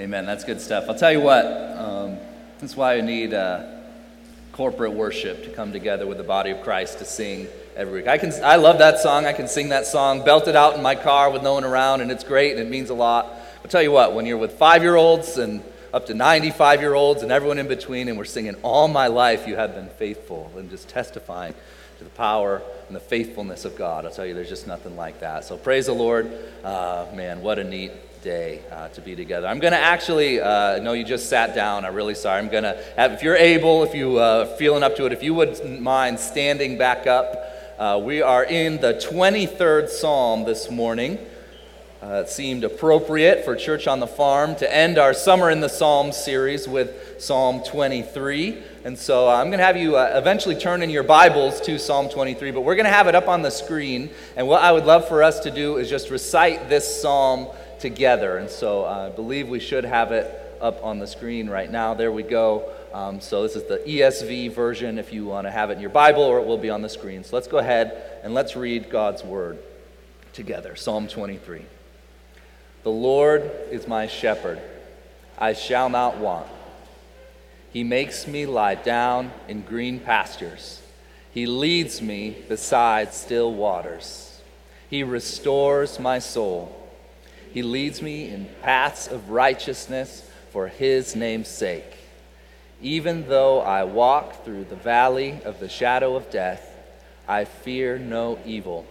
Amen. That's good stuff. I'll tell you what, um, that's why I need uh, corporate worship to come together with the body of Christ to sing every week. I, can, I love that song. I can sing that song, belt it out in my car with no one around, and it's great and it means a lot. I'll tell you what, when you're with five year olds and up to 95 year olds and everyone in between, and we're singing, All my life you have been faithful, and just testifying to the power and the faithfulness of God. I'll tell you, there's just nothing like that. So praise the Lord. Uh, man, what a neat day uh, to be together. I'm going to actually, uh, know you just sat down. I'm really sorry. I'm going to have, if you're able, if you uh, feeling up to it, if you wouldn't mind standing back up. Uh, we are in the 23rd Psalm this morning. Uh, it seemed appropriate for Church on the Farm to end our Summer in the Psalms series with Psalm 23. And so uh, I'm going to have you uh, eventually turn in your Bibles to Psalm 23, but we're going to have it up on the screen. And what I would love for us to do is just recite this psalm together. And so I believe we should have it up on the screen right now. There we go. Um, so this is the ESV version if you want to have it in your Bible, or it will be on the screen. So let's go ahead and let's read God's word together. Psalm 23. The Lord is my shepherd, I shall not want. He makes me lie down in green pastures. He leads me beside still waters. He restores my soul. He leads me in paths of righteousness for his name's sake. Even though I walk through the valley of the shadow of death, I fear no evil,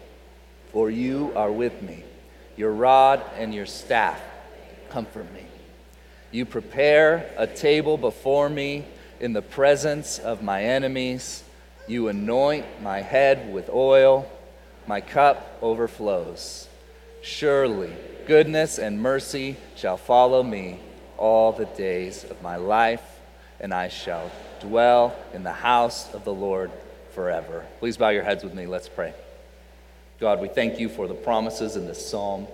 for you are with me. Your rod and your staff comfort me. You prepare a table before me in the presence of my enemies. You anoint my head with oil. My cup overflows. Surely goodness and mercy shall follow me all the days of my life, and I shall dwell in the house of the Lord forever. Please bow your heads with me. Let's pray. God, we thank you for the promises in this psalm.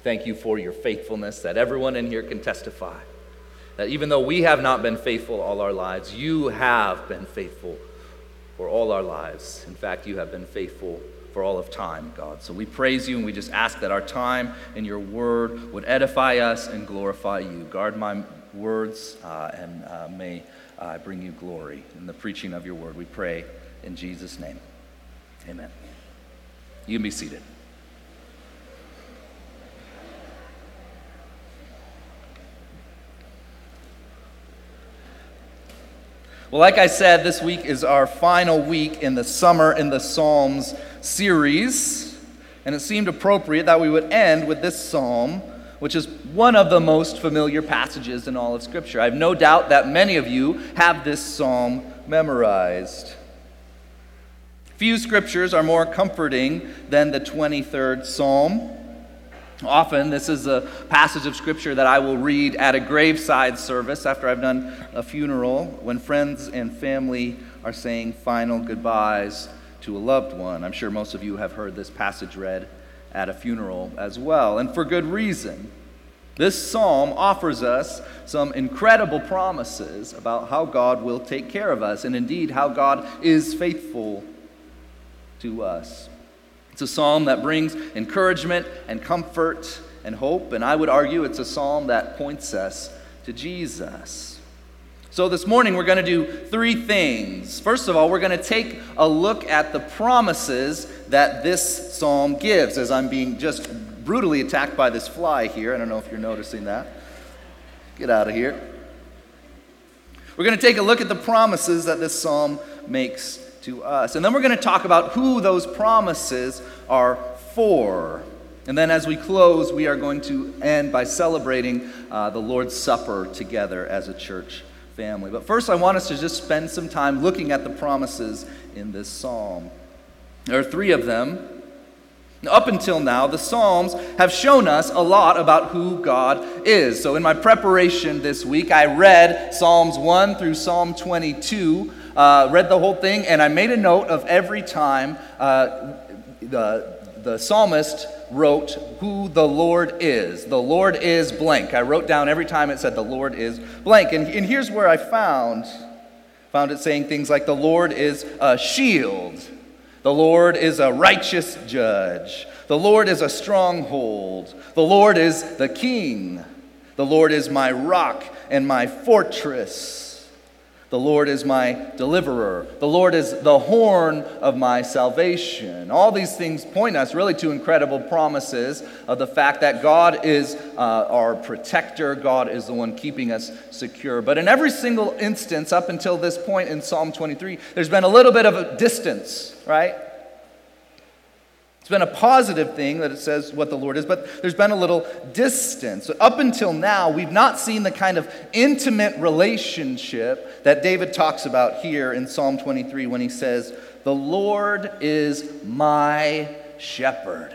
Thank you for your faithfulness that everyone in here can testify. That even though we have not been faithful all our lives, you have been faithful for all our lives. In fact, you have been faithful for all of time, God. So we praise you and we just ask that our time in your word would edify us and glorify you. Guard my words uh, and uh, may I bring you glory in the preaching of your word. We pray in Jesus' name. Amen. You can be seated. Well, like I said, this week is our final week in the Summer in the Psalms series, and it seemed appropriate that we would end with this psalm, which is one of the most familiar passages in all of Scripture. I have no doubt that many of you have this psalm memorized. Few scriptures are more comforting than the 23rd Psalm. Often, this is a passage of scripture that I will read at a graveside service after I've done a funeral when friends and family are saying final goodbyes to a loved one. I'm sure most of you have heard this passage read at a funeral as well, and for good reason. This psalm offers us some incredible promises about how God will take care of us, and indeed how God is faithful to us. It's a psalm that brings encouragement and comfort and hope, and I would argue it's a psalm that points us to Jesus. So, this morning we're going to do three things. First of all, we're going to take a look at the promises that this psalm gives as I'm being just brutally attacked by this fly here. I don't know if you're noticing that. Get out of here. We're going to take a look at the promises that this psalm makes to us. And then we're going to talk about who those promises are for. And then as we close, we are going to end by celebrating uh, the Lord's Supper together as a church family. But first, I want us to just spend some time looking at the promises in this psalm. There are three of them. Up until now, the Psalms have shown us a lot about who God is. So, in my preparation this week, I read Psalms 1 through Psalm 22 uh, read the whole thing, and I made a note of every time uh, the, the psalmist wrote who the Lord is. The Lord is blank. I wrote down every time it said the Lord is blank. And, and here's where I found, found it saying things like the Lord is a shield. The Lord is a righteous judge. The Lord is a stronghold. The Lord is the king. The Lord is my rock and my fortress. The Lord is my deliverer. The Lord is the horn of my salvation. All these things point us really to incredible promises of the fact that God is uh, our protector, God is the one keeping us secure. But in every single instance up until this point in Psalm 23, there's been a little bit of a distance, right? It's been a positive thing that it says what the Lord is, but there's been a little distance. Up until now, we've not seen the kind of intimate relationship that David talks about here in Psalm 23 when he says, The Lord is my shepherd.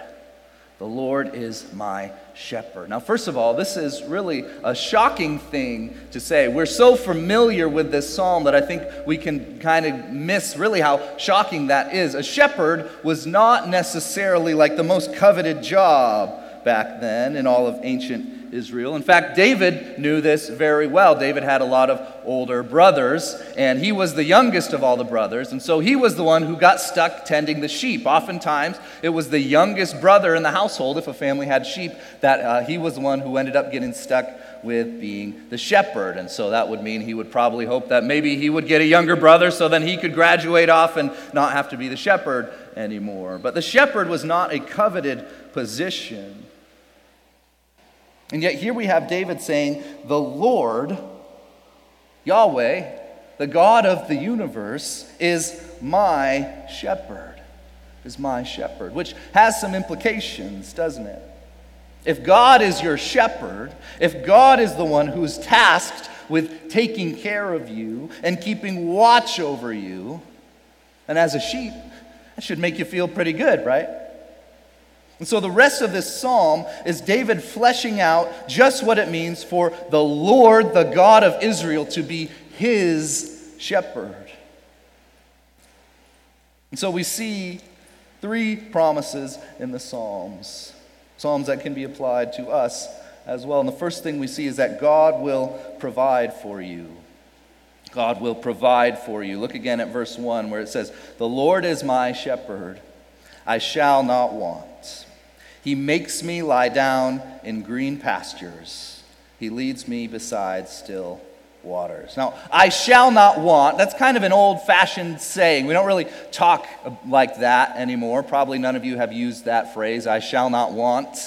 The Lord is my shepherd. Now, first of all, this is really a shocking thing to say. We're so familiar with this psalm that I think we can kind of miss really how shocking that is. A shepherd was not necessarily like the most coveted job back then in all of ancient Israel. In fact, David knew this very well. David had a lot of older brothers, and he was the youngest of all the brothers, and so he was the one who got stuck tending the sheep. Oftentimes, it was the youngest brother in the household, if a family had sheep, that uh, he was the one who ended up getting stuck with being the shepherd. And so that would mean he would probably hope that maybe he would get a younger brother so then he could graduate off and not have to be the shepherd anymore. But the shepherd was not a coveted position. And yet here we have David saying, The Lord, Yahweh, the God of the universe, is my shepherd. Is my shepherd, which has some implications, doesn't it? If God is your shepherd, if God is the one who's tasked with taking care of you and keeping watch over you, and as a sheep, that should make you feel pretty good, right? And so the rest of this psalm is David fleshing out just what it means for the Lord, the God of Israel, to be his shepherd. And so we see three promises in the Psalms, Psalms that can be applied to us as well. And the first thing we see is that God will provide for you. God will provide for you. Look again at verse 1 where it says, The Lord is my shepherd, I shall not want. He makes me lie down in green pastures. He leads me beside still waters. Now, I shall not want, that's kind of an old fashioned saying. We don't really talk like that anymore. Probably none of you have used that phrase, I shall not want,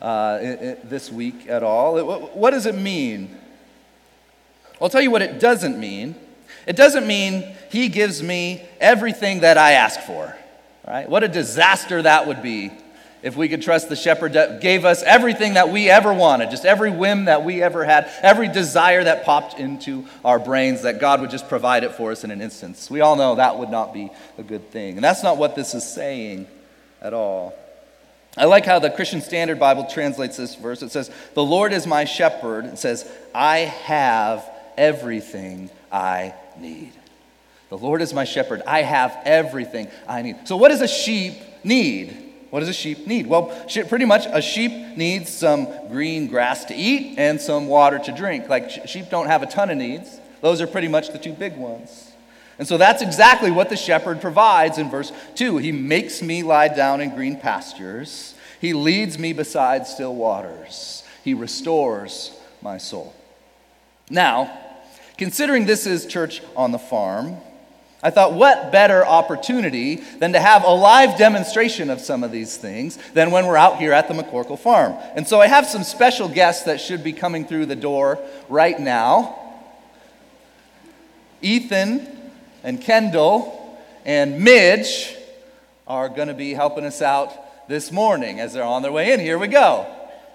uh, this week at all. What does it mean? I'll tell you what it doesn't mean. It doesn't mean he gives me everything that I ask for. Right? What a disaster that would be if we could trust the shepherd that gave us everything that we ever wanted, just every whim that we ever had, every desire that popped into our brains, that God would just provide it for us in an instance. We all know that would not be a good thing. And that's not what this is saying at all. I like how the Christian Standard Bible translates this verse. It says, The Lord is my shepherd. It says, I have everything I need. The Lord is my shepherd. I have everything I need. So, what does a sheep need? What does a sheep need? Well, pretty much a sheep needs some green grass to eat and some water to drink. Like sheep don't have a ton of needs. Those are pretty much the two big ones. And so that's exactly what the shepherd provides in verse 2. He makes me lie down in green pastures. He leads me beside still waters. He restores my soul. Now, considering this is church on the farm, I thought, what better opportunity than to have a live demonstration of some of these things than when we're out here at the McCorkle farm? And so I have some special guests that should be coming through the door right now. Ethan and Kendall and Midge are going to be helping us out this morning as they're on their way in. Here we go.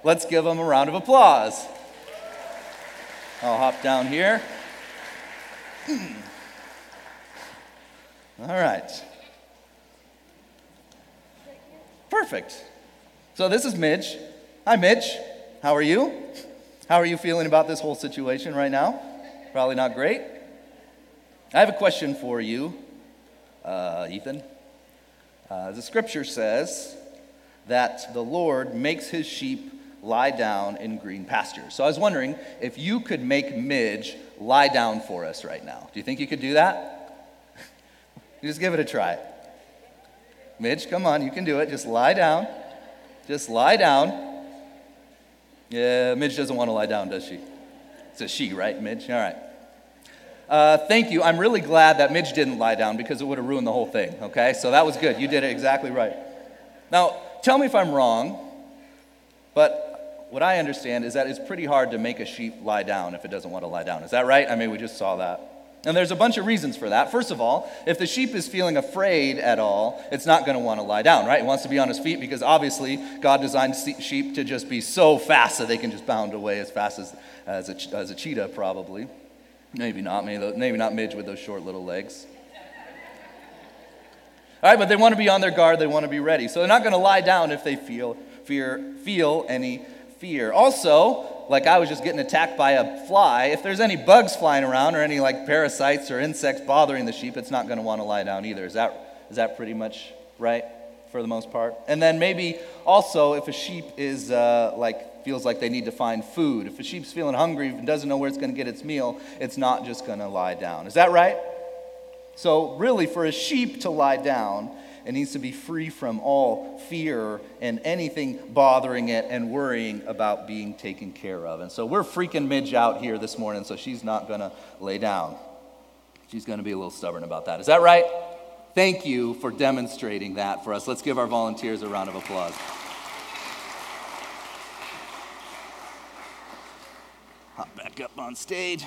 Let's give them a round of applause. I'll hop down here. All right. Perfect. So this is Midge. Hi, Midge. How are you? How are you feeling about this whole situation right now? Probably not great. I have a question for you, uh, Ethan. Uh, the scripture says that the Lord makes his sheep lie down in green pastures. So I was wondering if you could make Midge lie down for us right now. Do you think you could do that? Just give it a try. Midge, come on, you can do it. Just lie down. Just lie down. Yeah, Midge doesn't want to lie down, does she? It's a she, right, Midge? All right. Uh, thank you. I'm really glad that Midge didn't lie down because it would have ruined the whole thing, okay? So that was good. You did it exactly right. Now, tell me if I'm wrong, but what I understand is that it's pretty hard to make a sheep lie down if it doesn't want to lie down. Is that right? I mean, we just saw that. And there's a bunch of reasons for that. First of all, if the sheep is feeling afraid at all, it's not going to want to lie down, right? It wants to be on its feet because obviously God designed sheep to just be so fast that they can just bound away as fast as, as, a, as a cheetah, probably. Maybe not, maybe not Midge with those short little legs. All right, but they want to be on their guard, they want to be ready. So they're not going to lie down if they feel fear, feel any fear. Also, like I was just getting attacked by a fly, if there's any bugs flying around or any like parasites or insects bothering the sheep, it's not going to want to lie down either. Is that, is that pretty much right for the most part? And then maybe also if a sheep is uh, like feels like they need to find food, if a sheep's feeling hungry and doesn't know where it's going to get its meal, it's not just going to lie down. Is that right? So really, for a sheep to lie down, it needs to be free from all fear and anything bothering it and worrying about being taken care of. And so we're freaking Midge out here this morning, so she's not going to lay down. She's going to be a little stubborn about that. Is that right? Thank you for demonstrating that for us. Let's give our volunteers a round of applause. Hop back up on stage.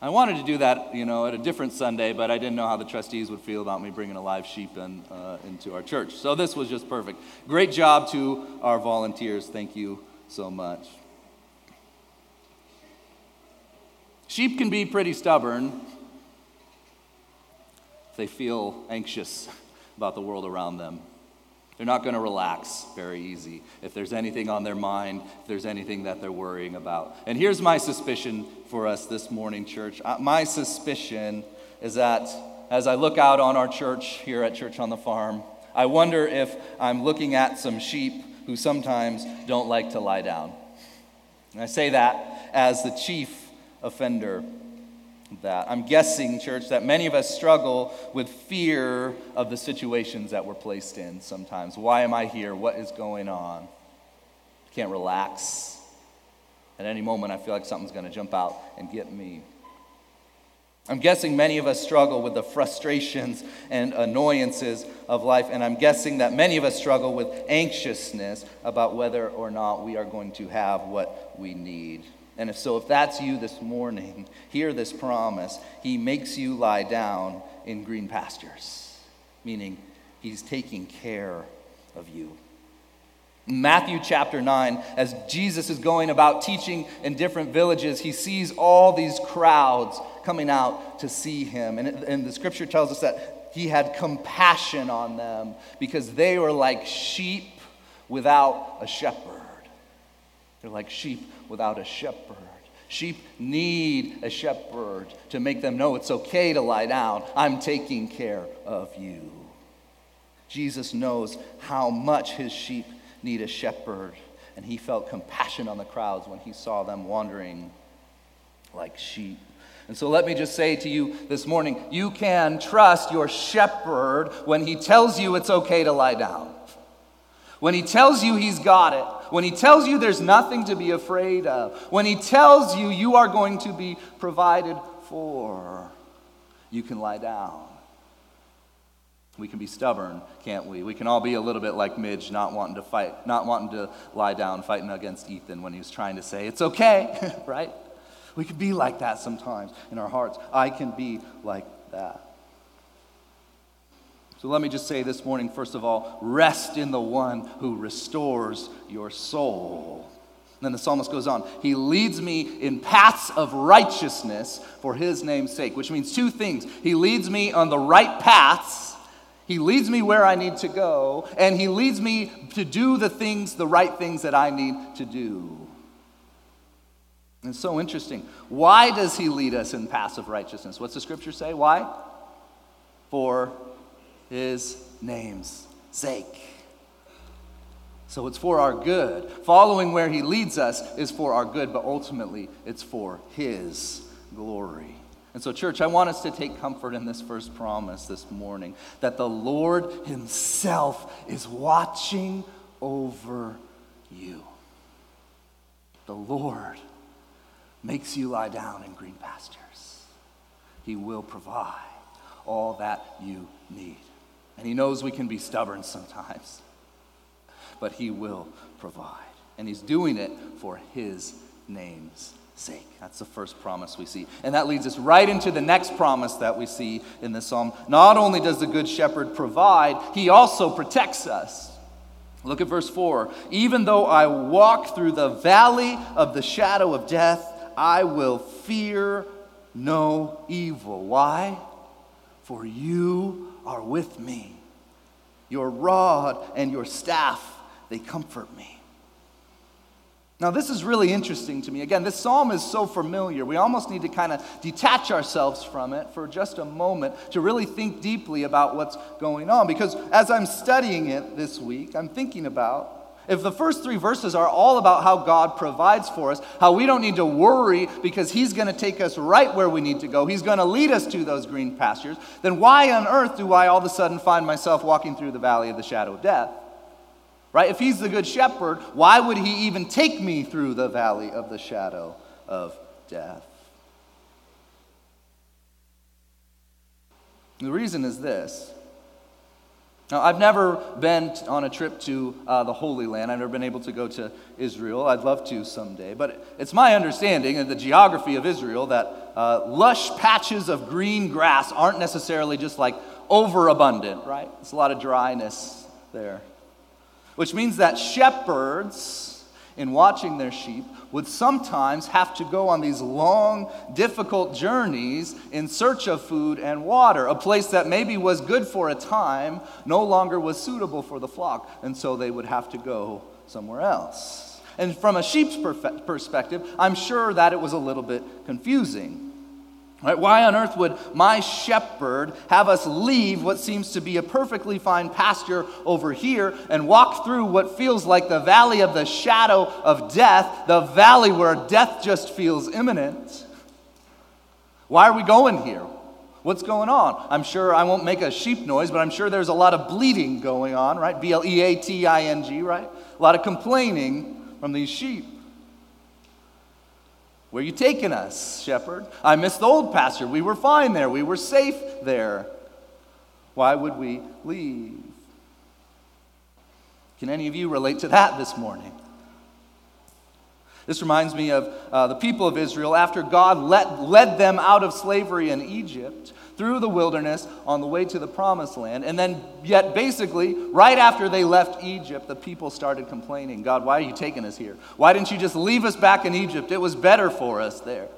I wanted to do that, you know, at a different Sunday, but I didn't know how the trustees would feel about me bringing a live sheep in, uh, into our church. So this was just perfect. Great job to our volunteers. Thank you so much. Sheep can be pretty stubborn they feel anxious about the world around them. They're not going to relax very easy if there's anything on their mind, if there's anything that they're worrying about. And here's my suspicion for us this morning, church. My suspicion is that as I look out on our church here at Church on the Farm, I wonder if I'm looking at some sheep who sometimes don't like to lie down. And I say that as the chief offender that. I'm guessing, church, that many of us struggle with fear of the situations that we're placed in sometimes. Why am I here? What is going on? Can't relax. At any moment, I feel like something's going to jump out and get me. I'm guessing many of us struggle with the frustrations and annoyances of life, and I'm guessing that many of us struggle with anxiousness about whether or not we are going to have what we need. And if so, if that's you this morning, hear this promise. He makes you lie down in green pastures, meaning he's taking care of you. Matthew chapter 9, as Jesus is going about teaching in different villages, he sees all these crowds coming out to see him. And, and the scripture tells us that he had compassion on them because they were like sheep without a shepherd. They're like sheep without a shepherd. Sheep need a shepherd to make them know it's okay to lie down. I'm taking care of you. Jesus knows how much his sheep need a shepherd, and he felt compassion on the crowds when he saw them wandering like sheep. And so let me just say to you this morning you can trust your shepherd when he tells you it's okay to lie down. When he tells you he's got it, when he tells you there's nothing to be afraid of, when he tells you you are going to be provided for, you can lie down. We can be stubborn, can't we? We can all be a little bit like Midge, not wanting to fight, not wanting to lie down, fighting against Ethan when he was trying to say, It's okay, right? We can be like that sometimes in our hearts. I can be like that. So let me just say this morning, first of all, rest in the one who restores your soul. And then the psalmist goes on, He leads me in paths of righteousness for His name's sake, which means two things. He leads me on the right paths, He leads me where I need to go, and He leads me to do the things, the right things that I need to do. And it's so interesting. Why does He lead us in paths of righteousness? What's the scripture say? Why? For his name's sake. So it's for our good. Following where He leads us is for our good, but ultimately it's for His glory. And so, church, I want us to take comfort in this first promise this morning that the Lord Himself is watching over you. The Lord makes you lie down in green pastures. He will provide all that you need. And He knows we can be stubborn sometimes, but He will provide. And He's doing it for His name's sake. That's the first promise we see. And that leads us right into the next promise that we see in the psalm. Not only does the Good Shepherd provide, He also protects us. Look at verse 4. Even though I walk through the valley of the shadow of death, I will fear no evil. Why? For you are with me. Your rod and your staff, they comfort me. Now, this is really interesting to me. Again, this psalm is so familiar. We almost need to kind of detach ourselves from it for just a moment to really think deeply about what's going on. Because as I'm studying it this week, I'm thinking about if the first three verses are all about how God provides for us, how we don't need to worry because He's going to take us right where we need to go, He's going to lead us to those green pastures, then why on earth do I all of a sudden find myself walking through the valley of the shadow of death? Right? If He's the good shepherd, why would He even take me through the valley of the shadow of death? The reason is this now, I've never been on a trip to uh, the Holy Land. I've never been able to go to Israel. I'd love to someday. But it's my understanding of the geography of Israel that uh, lush patches of green grass aren't necessarily just like overabundant, right? There's a lot of dryness there. Which means that shepherds, in watching their sheep, would sometimes have to go on these long, difficult journeys in search of food and water. A place that maybe was good for a time no longer was suitable for the flock, and so they would have to go somewhere else. And from a sheep's perspective, I'm sure that it was a little bit confusing. Right? Why on earth would my shepherd have us leave what seems to be a perfectly fine pasture over here and walk through what feels like the valley of the shadow of death, the valley where death just feels imminent? Why are we going here? What's going on? I'm sure I won't make a sheep noise, but I'm sure there's a lot of bleating going on, right? B L E A T I N G, right? A lot of complaining from these sheep. Where you taking us, shepherd? I miss the old pasture. We were fine there. We were safe there. Why would we leave? Can any of you relate to that this morning? This reminds me of uh, the people of Israel after God let, led them out of slavery in Egypt through the wilderness on the way to the promised land. And then, yet, basically, right after they left Egypt, the people started complaining God, why are you taking us here? Why didn't you just leave us back in Egypt? It was better for us there.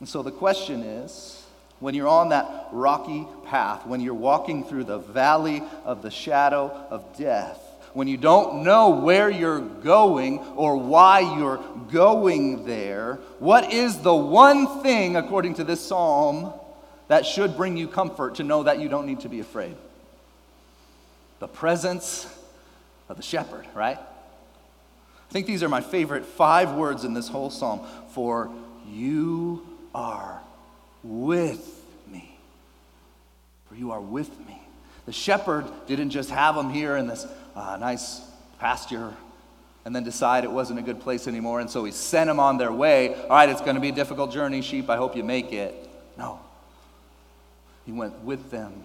And so the question is when you're on that rocky path, when you're walking through the valley of the shadow of death, when you don't know where you're going or why you're going there, what is the one thing, according to this psalm, that should bring you comfort to know that you don't need to be afraid? The presence of the shepherd, right? I think these are my favorite five words in this whole psalm. For you are with me. For you are with me. The shepherd didn't just have them here in this uh, nice pasture and then decide it wasn't a good place anymore. And so he sent them on their way. All right, it's going to be a difficult journey, sheep. I hope you make it. No. He went with them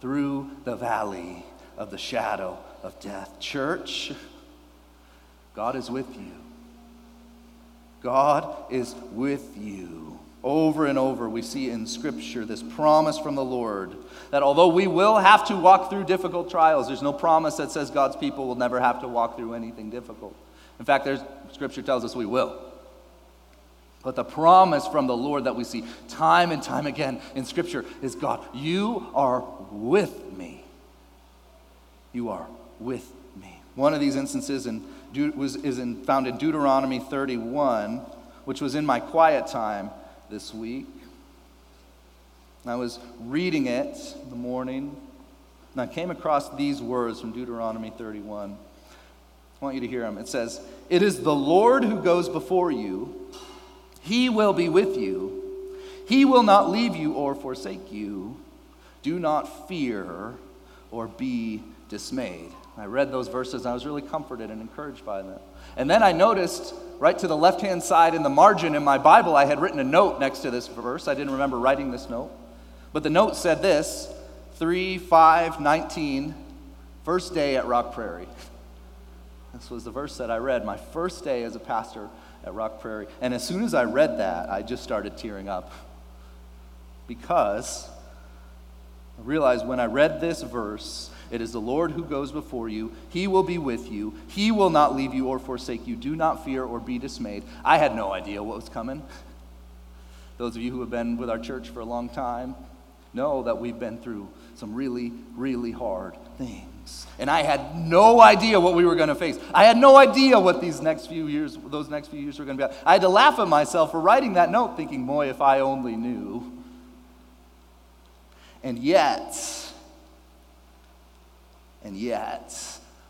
through the valley of the shadow of death. Church, God is with you. God is with you. Over and over, we see in Scripture this promise from the Lord that although we will have to walk through difficult trials, there's no promise that says God's people will never have to walk through anything difficult. In fact, there's, Scripture tells us we will. But the promise from the Lord that we see time and time again in Scripture is God, you are with me. You are with me. One of these instances in, was, is in, found in Deuteronomy 31, which was in my quiet time this week. I was reading it in the morning, And I came across these words from Deuteronomy 31. I want you to hear them. It says, It is the Lord who goes before you, He will be with you. He will not leave you or forsake you. Do not fear or be dismayed. I read those verses and I was really comforted and encouraged by them. And then I noticed right to the left hand side in the margin in my Bible, I had written a note next to this verse. I didn't remember writing this note. But the note said this 3 5 19, first day at Rock Prairie. This was the verse that I read, my first day as a pastor at Rock Prairie. And as soon as I read that, I just started tearing up. Because I realized when I read this verse, it is the Lord who goes before you. He will be with you. He will not leave you or forsake you. Do not fear or be dismayed. I had no idea what was coming. Those of you who have been with our church for a long time know that we've been through some really, really hard things. And I had no idea what we were going to face. I had no idea what these next few years, those next few years were going to be. I had to laugh at myself for writing that note, thinking, boy, if I only knew. And yet, and yet,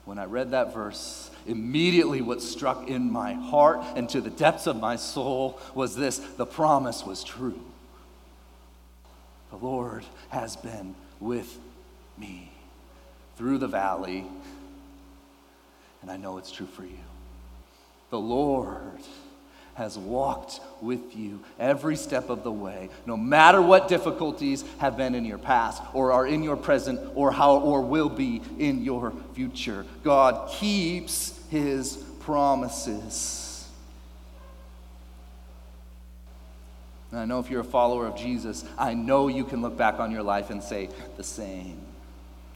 when I read that verse, immediately what struck in my heart and to the depths of my soul was this the promise was true. The Lord has been with me through the valley, and I know it's true for you. The Lord has walked with you every step of the way, no matter what difficulties have been in your past or are in your present or how or will be in your future. God keeps his promises. And I know if you're a follower of Jesus, I know you can look back on your life and say the same.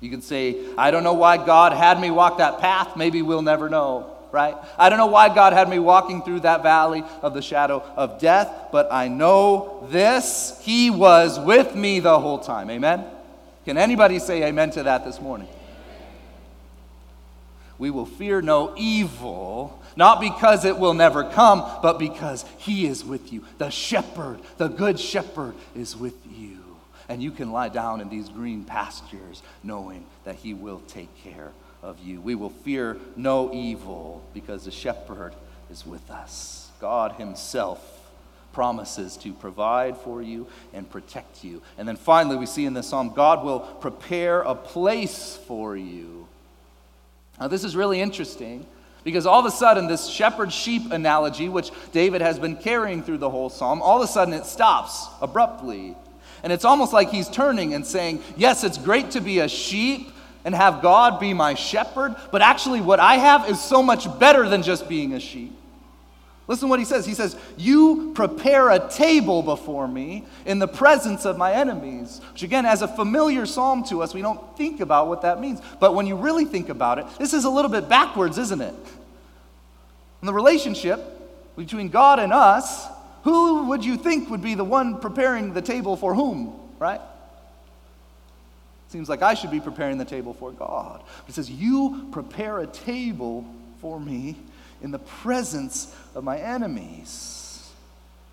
You can say, I don't know why God had me walk that path. Maybe we'll never know right? I don't know why God had me walking through that valley of the shadow of death, but I know this He was with me the whole time. Amen? Can anybody say amen to that this morning? We will fear no evil, not because it will never come, but because He is with you. The shepherd, the good shepherd, is with you. And you can lie down in these green pastures knowing that He will take care of you. We will fear no evil because the shepherd is with us. God Himself promises to provide for you and protect you. And then finally, we see in this psalm, God will prepare a place for you. Now, this is really interesting because all of a sudden, this shepherd sheep analogy, which David has been carrying through the whole psalm, all of a sudden it stops abruptly. And it's almost like he's turning and saying, Yes, it's great to be a sheep and have God be my shepherd, but actually, what I have is so much better than just being a sheep. Listen to what he says. He says, You prepare a table before me in the presence of my enemies. Which, again, as a familiar psalm to us, we don't think about what that means. But when you really think about it, this is a little bit backwards, isn't it? In the relationship between God and us, who would you think would be the one preparing the table for whom, right? Seems like I should be preparing the table for God. But it says, You prepare a table for me in the presence of my enemies.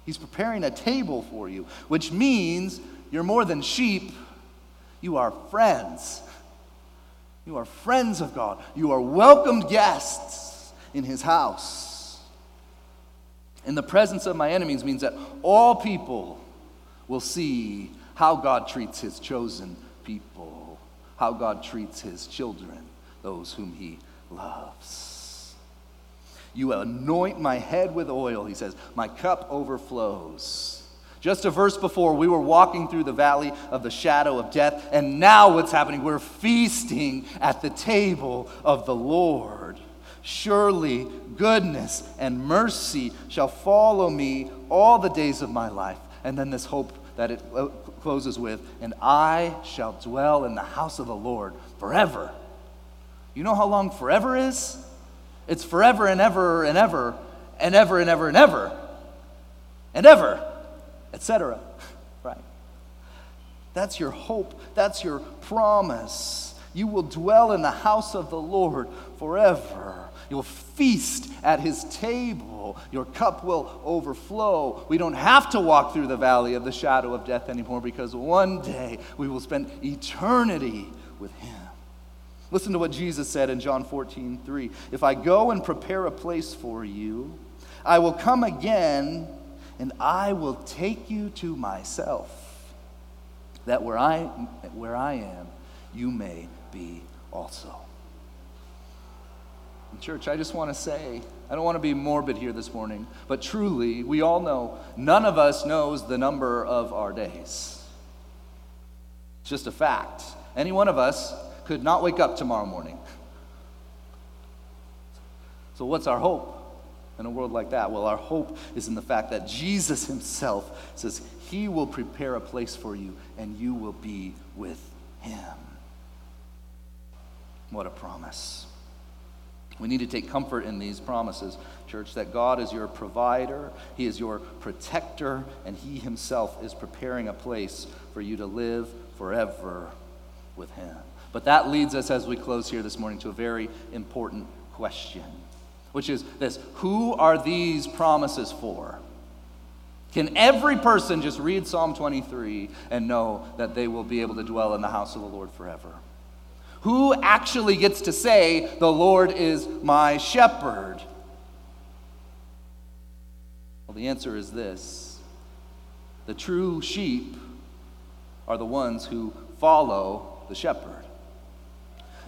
He's preparing a table for you, which means you're more than sheep, you are friends. You are friends of God. You are welcomed guests in His house. In the presence of my enemies means that all people will see how God treats His chosen people, how God treats his children, those whom he loves. You anoint my head with oil, he says, my cup overflows. Just a verse before, we were walking through the valley of the shadow of death, and now what's happening? We're feasting at the table of the Lord. Surely goodness and mercy shall follow me all the days of my life. And then this hope that it closes with, and I shall dwell in the house of the Lord forever. You know how long forever is? It's forever and ever and ever and ever and ever and ever and ever, etc. Right? That's your hope. That's your promise. You will dwell in the house of the Lord forever. You'll feast at his table. Your cup will overflow. We don't have to walk through the valley of the shadow of death anymore because one day we will spend eternity with him. Listen to what Jesus said in John 14, 3. If I go and prepare a place for you, I will come again and I will take you to myself, that where I, where I am, you may be also. Church, I just want to say, I don't want to be morbid here this morning, but truly, we all know none of us knows the number of our days. It's just a fact. Any one of us could not wake up tomorrow morning. So, what's our hope in a world like that? Well, our hope is in the fact that Jesus himself says he will prepare a place for you and you will be with him. What a promise. We need to take comfort in these promises, church, that God is your provider, He is your protector, and He Himself is preparing a place for you to live forever with Him. But that leads us, as we close here this morning, to a very important question, which is this Who are these promises for? Can every person just read Psalm 23 and know that they will be able to dwell in the house of the Lord forever? Who actually gets to say, The Lord is my shepherd? Well, the answer is this the true sheep are the ones who follow the shepherd.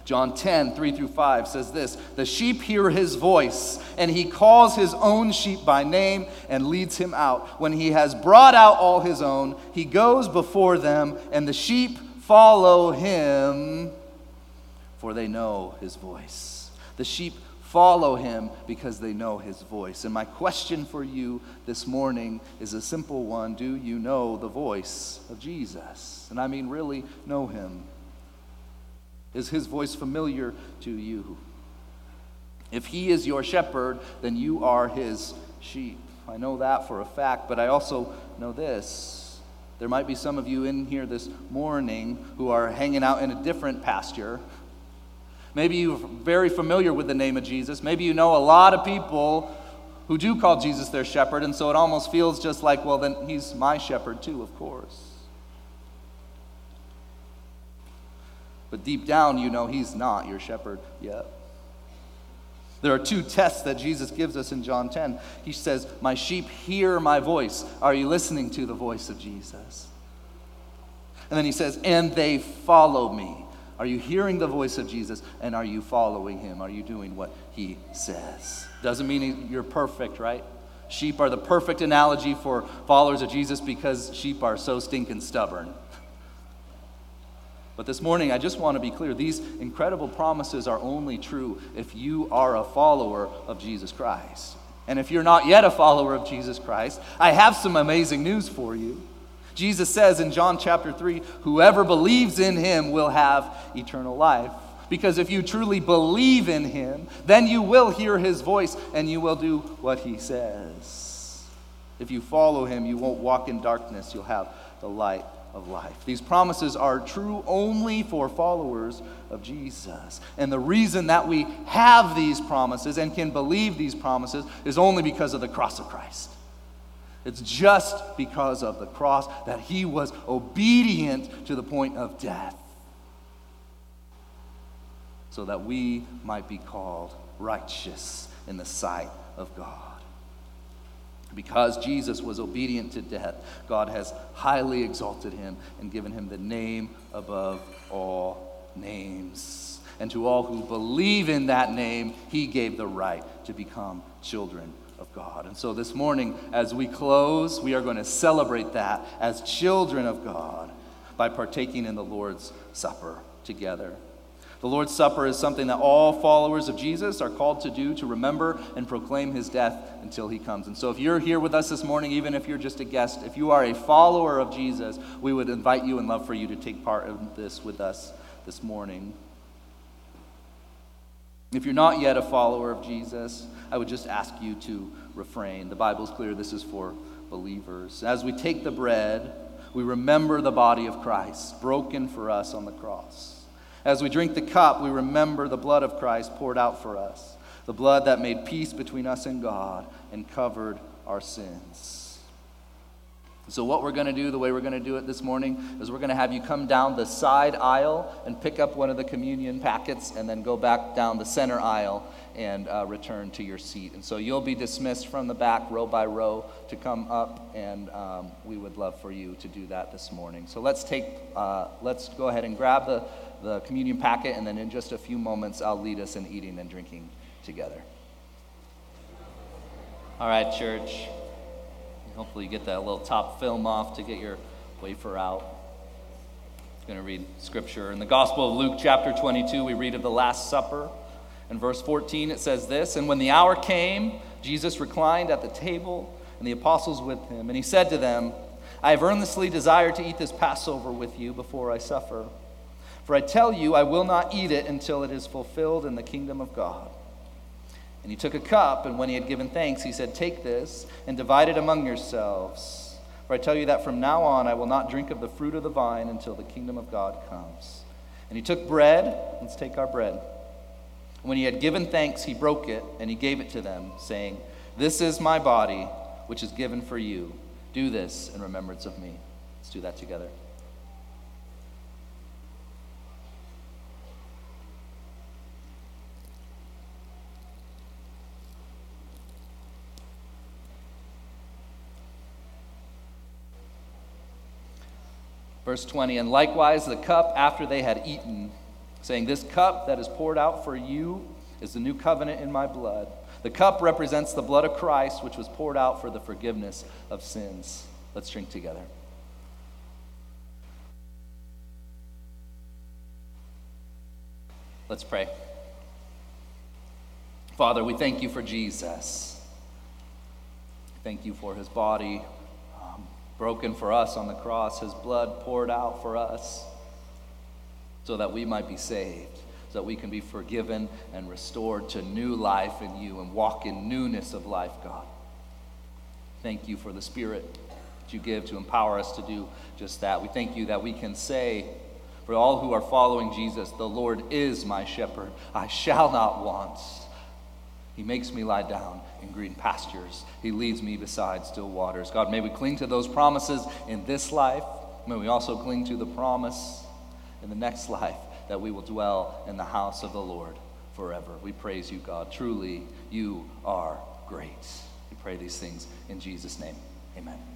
John 10, 3 through 5 says this The sheep hear his voice, and he calls his own sheep by name and leads him out. When he has brought out all his own, he goes before them, and the sheep follow him for they know his voice. The sheep follow him because they know his voice. And my question for you this morning is a simple one Do you know the voice of Jesus? And I mean, really know him. Is his voice familiar to you? If he is your shepherd, then you are his sheep. I know that for a fact, but I also know this. There might be some of you in here this morning who are hanging out in a different pasture Maybe you're very familiar with the name of Jesus. Maybe you know a lot of people who do call Jesus their shepherd, and so it almost feels just like, well, then he's my shepherd too, of course. But deep down, you know he's not your shepherd yet. There are two tests that Jesus gives us in John 10. He says, My sheep hear my voice. Are you listening to the voice of Jesus? And then he says, And they follow me. Are you hearing the voice of Jesus and are you following him? Are you doing what he says? Doesn't mean you're perfect, right? Sheep are the perfect analogy for followers of Jesus because sheep are so stinking stubborn. But this morning, I just want to be clear these incredible promises are only true if you are a follower of Jesus Christ. And if you're not yet a follower of Jesus Christ, I have some amazing news for you. Jesus says in John chapter 3 whoever believes in him will have eternal life. Because if you truly believe in him, then you will hear his voice and you will do what he says. If you follow him, you won't walk in darkness, you'll have the light of life. These promises are true only for followers of Jesus. And the reason that we have these promises and can believe these promises is only because of the cross of Christ. It's just because of the cross that he was obedient to the point of death so that we might be called righteous in the sight of God. Because Jesus was obedient to death, God has highly exalted him and given him the name above all names. And to all who believe in that name, he gave the right to become children God. And so this morning, as we close, we are going to celebrate that as children of God by partaking in the Lord's Supper together. The Lord's Supper is something that all followers of Jesus are called to do to remember and proclaim his death until he comes. And so, if you're here with us this morning, even if you're just a guest, if you are a follower of Jesus, we would invite you and love for you to take part in this with us this morning. If you're not yet a follower of Jesus, I would just ask you to refrain. The Bible's clear, this is for believers. As we take the bread, we remember the body of Christ broken for us on the cross. As we drink the cup, we remember the blood of Christ poured out for us, the blood that made peace between us and God and covered our sins. So, what we're going to do, the way we're going to do it this morning, is we're going to have you come down the side aisle and pick up one of the communion packets and then go back down the center aisle and uh, return to your seat. And so, you'll be dismissed from the back, row by row, to come up, and um, we would love for you to do that this morning. So, let's take, uh, let's go ahead and grab the, the communion packet, and then in just a few moments, I'll lead us in eating and drinking together. All right, church. Hopefully, you get that little top film off to get your wafer out. I'm going to read scripture. In the Gospel of Luke, chapter 22, we read of the Last Supper. In verse 14, it says this And when the hour came, Jesus reclined at the table, and the apostles with him. And he said to them, I have earnestly desired to eat this Passover with you before I suffer. For I tell you, I will not eat it until it is fulfilled in the kingdom of God. And he took a cup, and when he had given thanks, he said, Take this and divide it among yourselves. For I tell you that from now on I will not drink of the fruit of the vine until the kingdom of God comes. And he took bread. Let's take our bread. When he had given thanks, he broke it, and he gave it to them, saying, This is my body, which is given for you. Do this in remembrance of me. Let's do that together. Verse 20, and likewise the cup after they had eaten, saying, This cup that is poured out for you is the new covenant in my blood. The cup represents the blood of Christ, which was poured out for the forgiveness of sins. Let's drink together. Let's pray. Father, we thank you for Jesus. Thank you for his body um, broken for us on the cross, his blood poured out for us so that we might be saved, so that we can be forgiven and restored to new life in you and walk in newness of life, God. Thank you for the Spirit that you give to empower us to do just that. We thank you that we can say, for all who are following Jesus, the Lord is my shepherd. I shall not want. He makes me lie down in green pastures. He leads me beside still waters. God, may we cling to those promises in this life. May we also cling to the promise in the next life that we will dwell in the house of the Lord forever. We praise you, God. Truly, you are great. We pray these things in Jesus' name. Amen.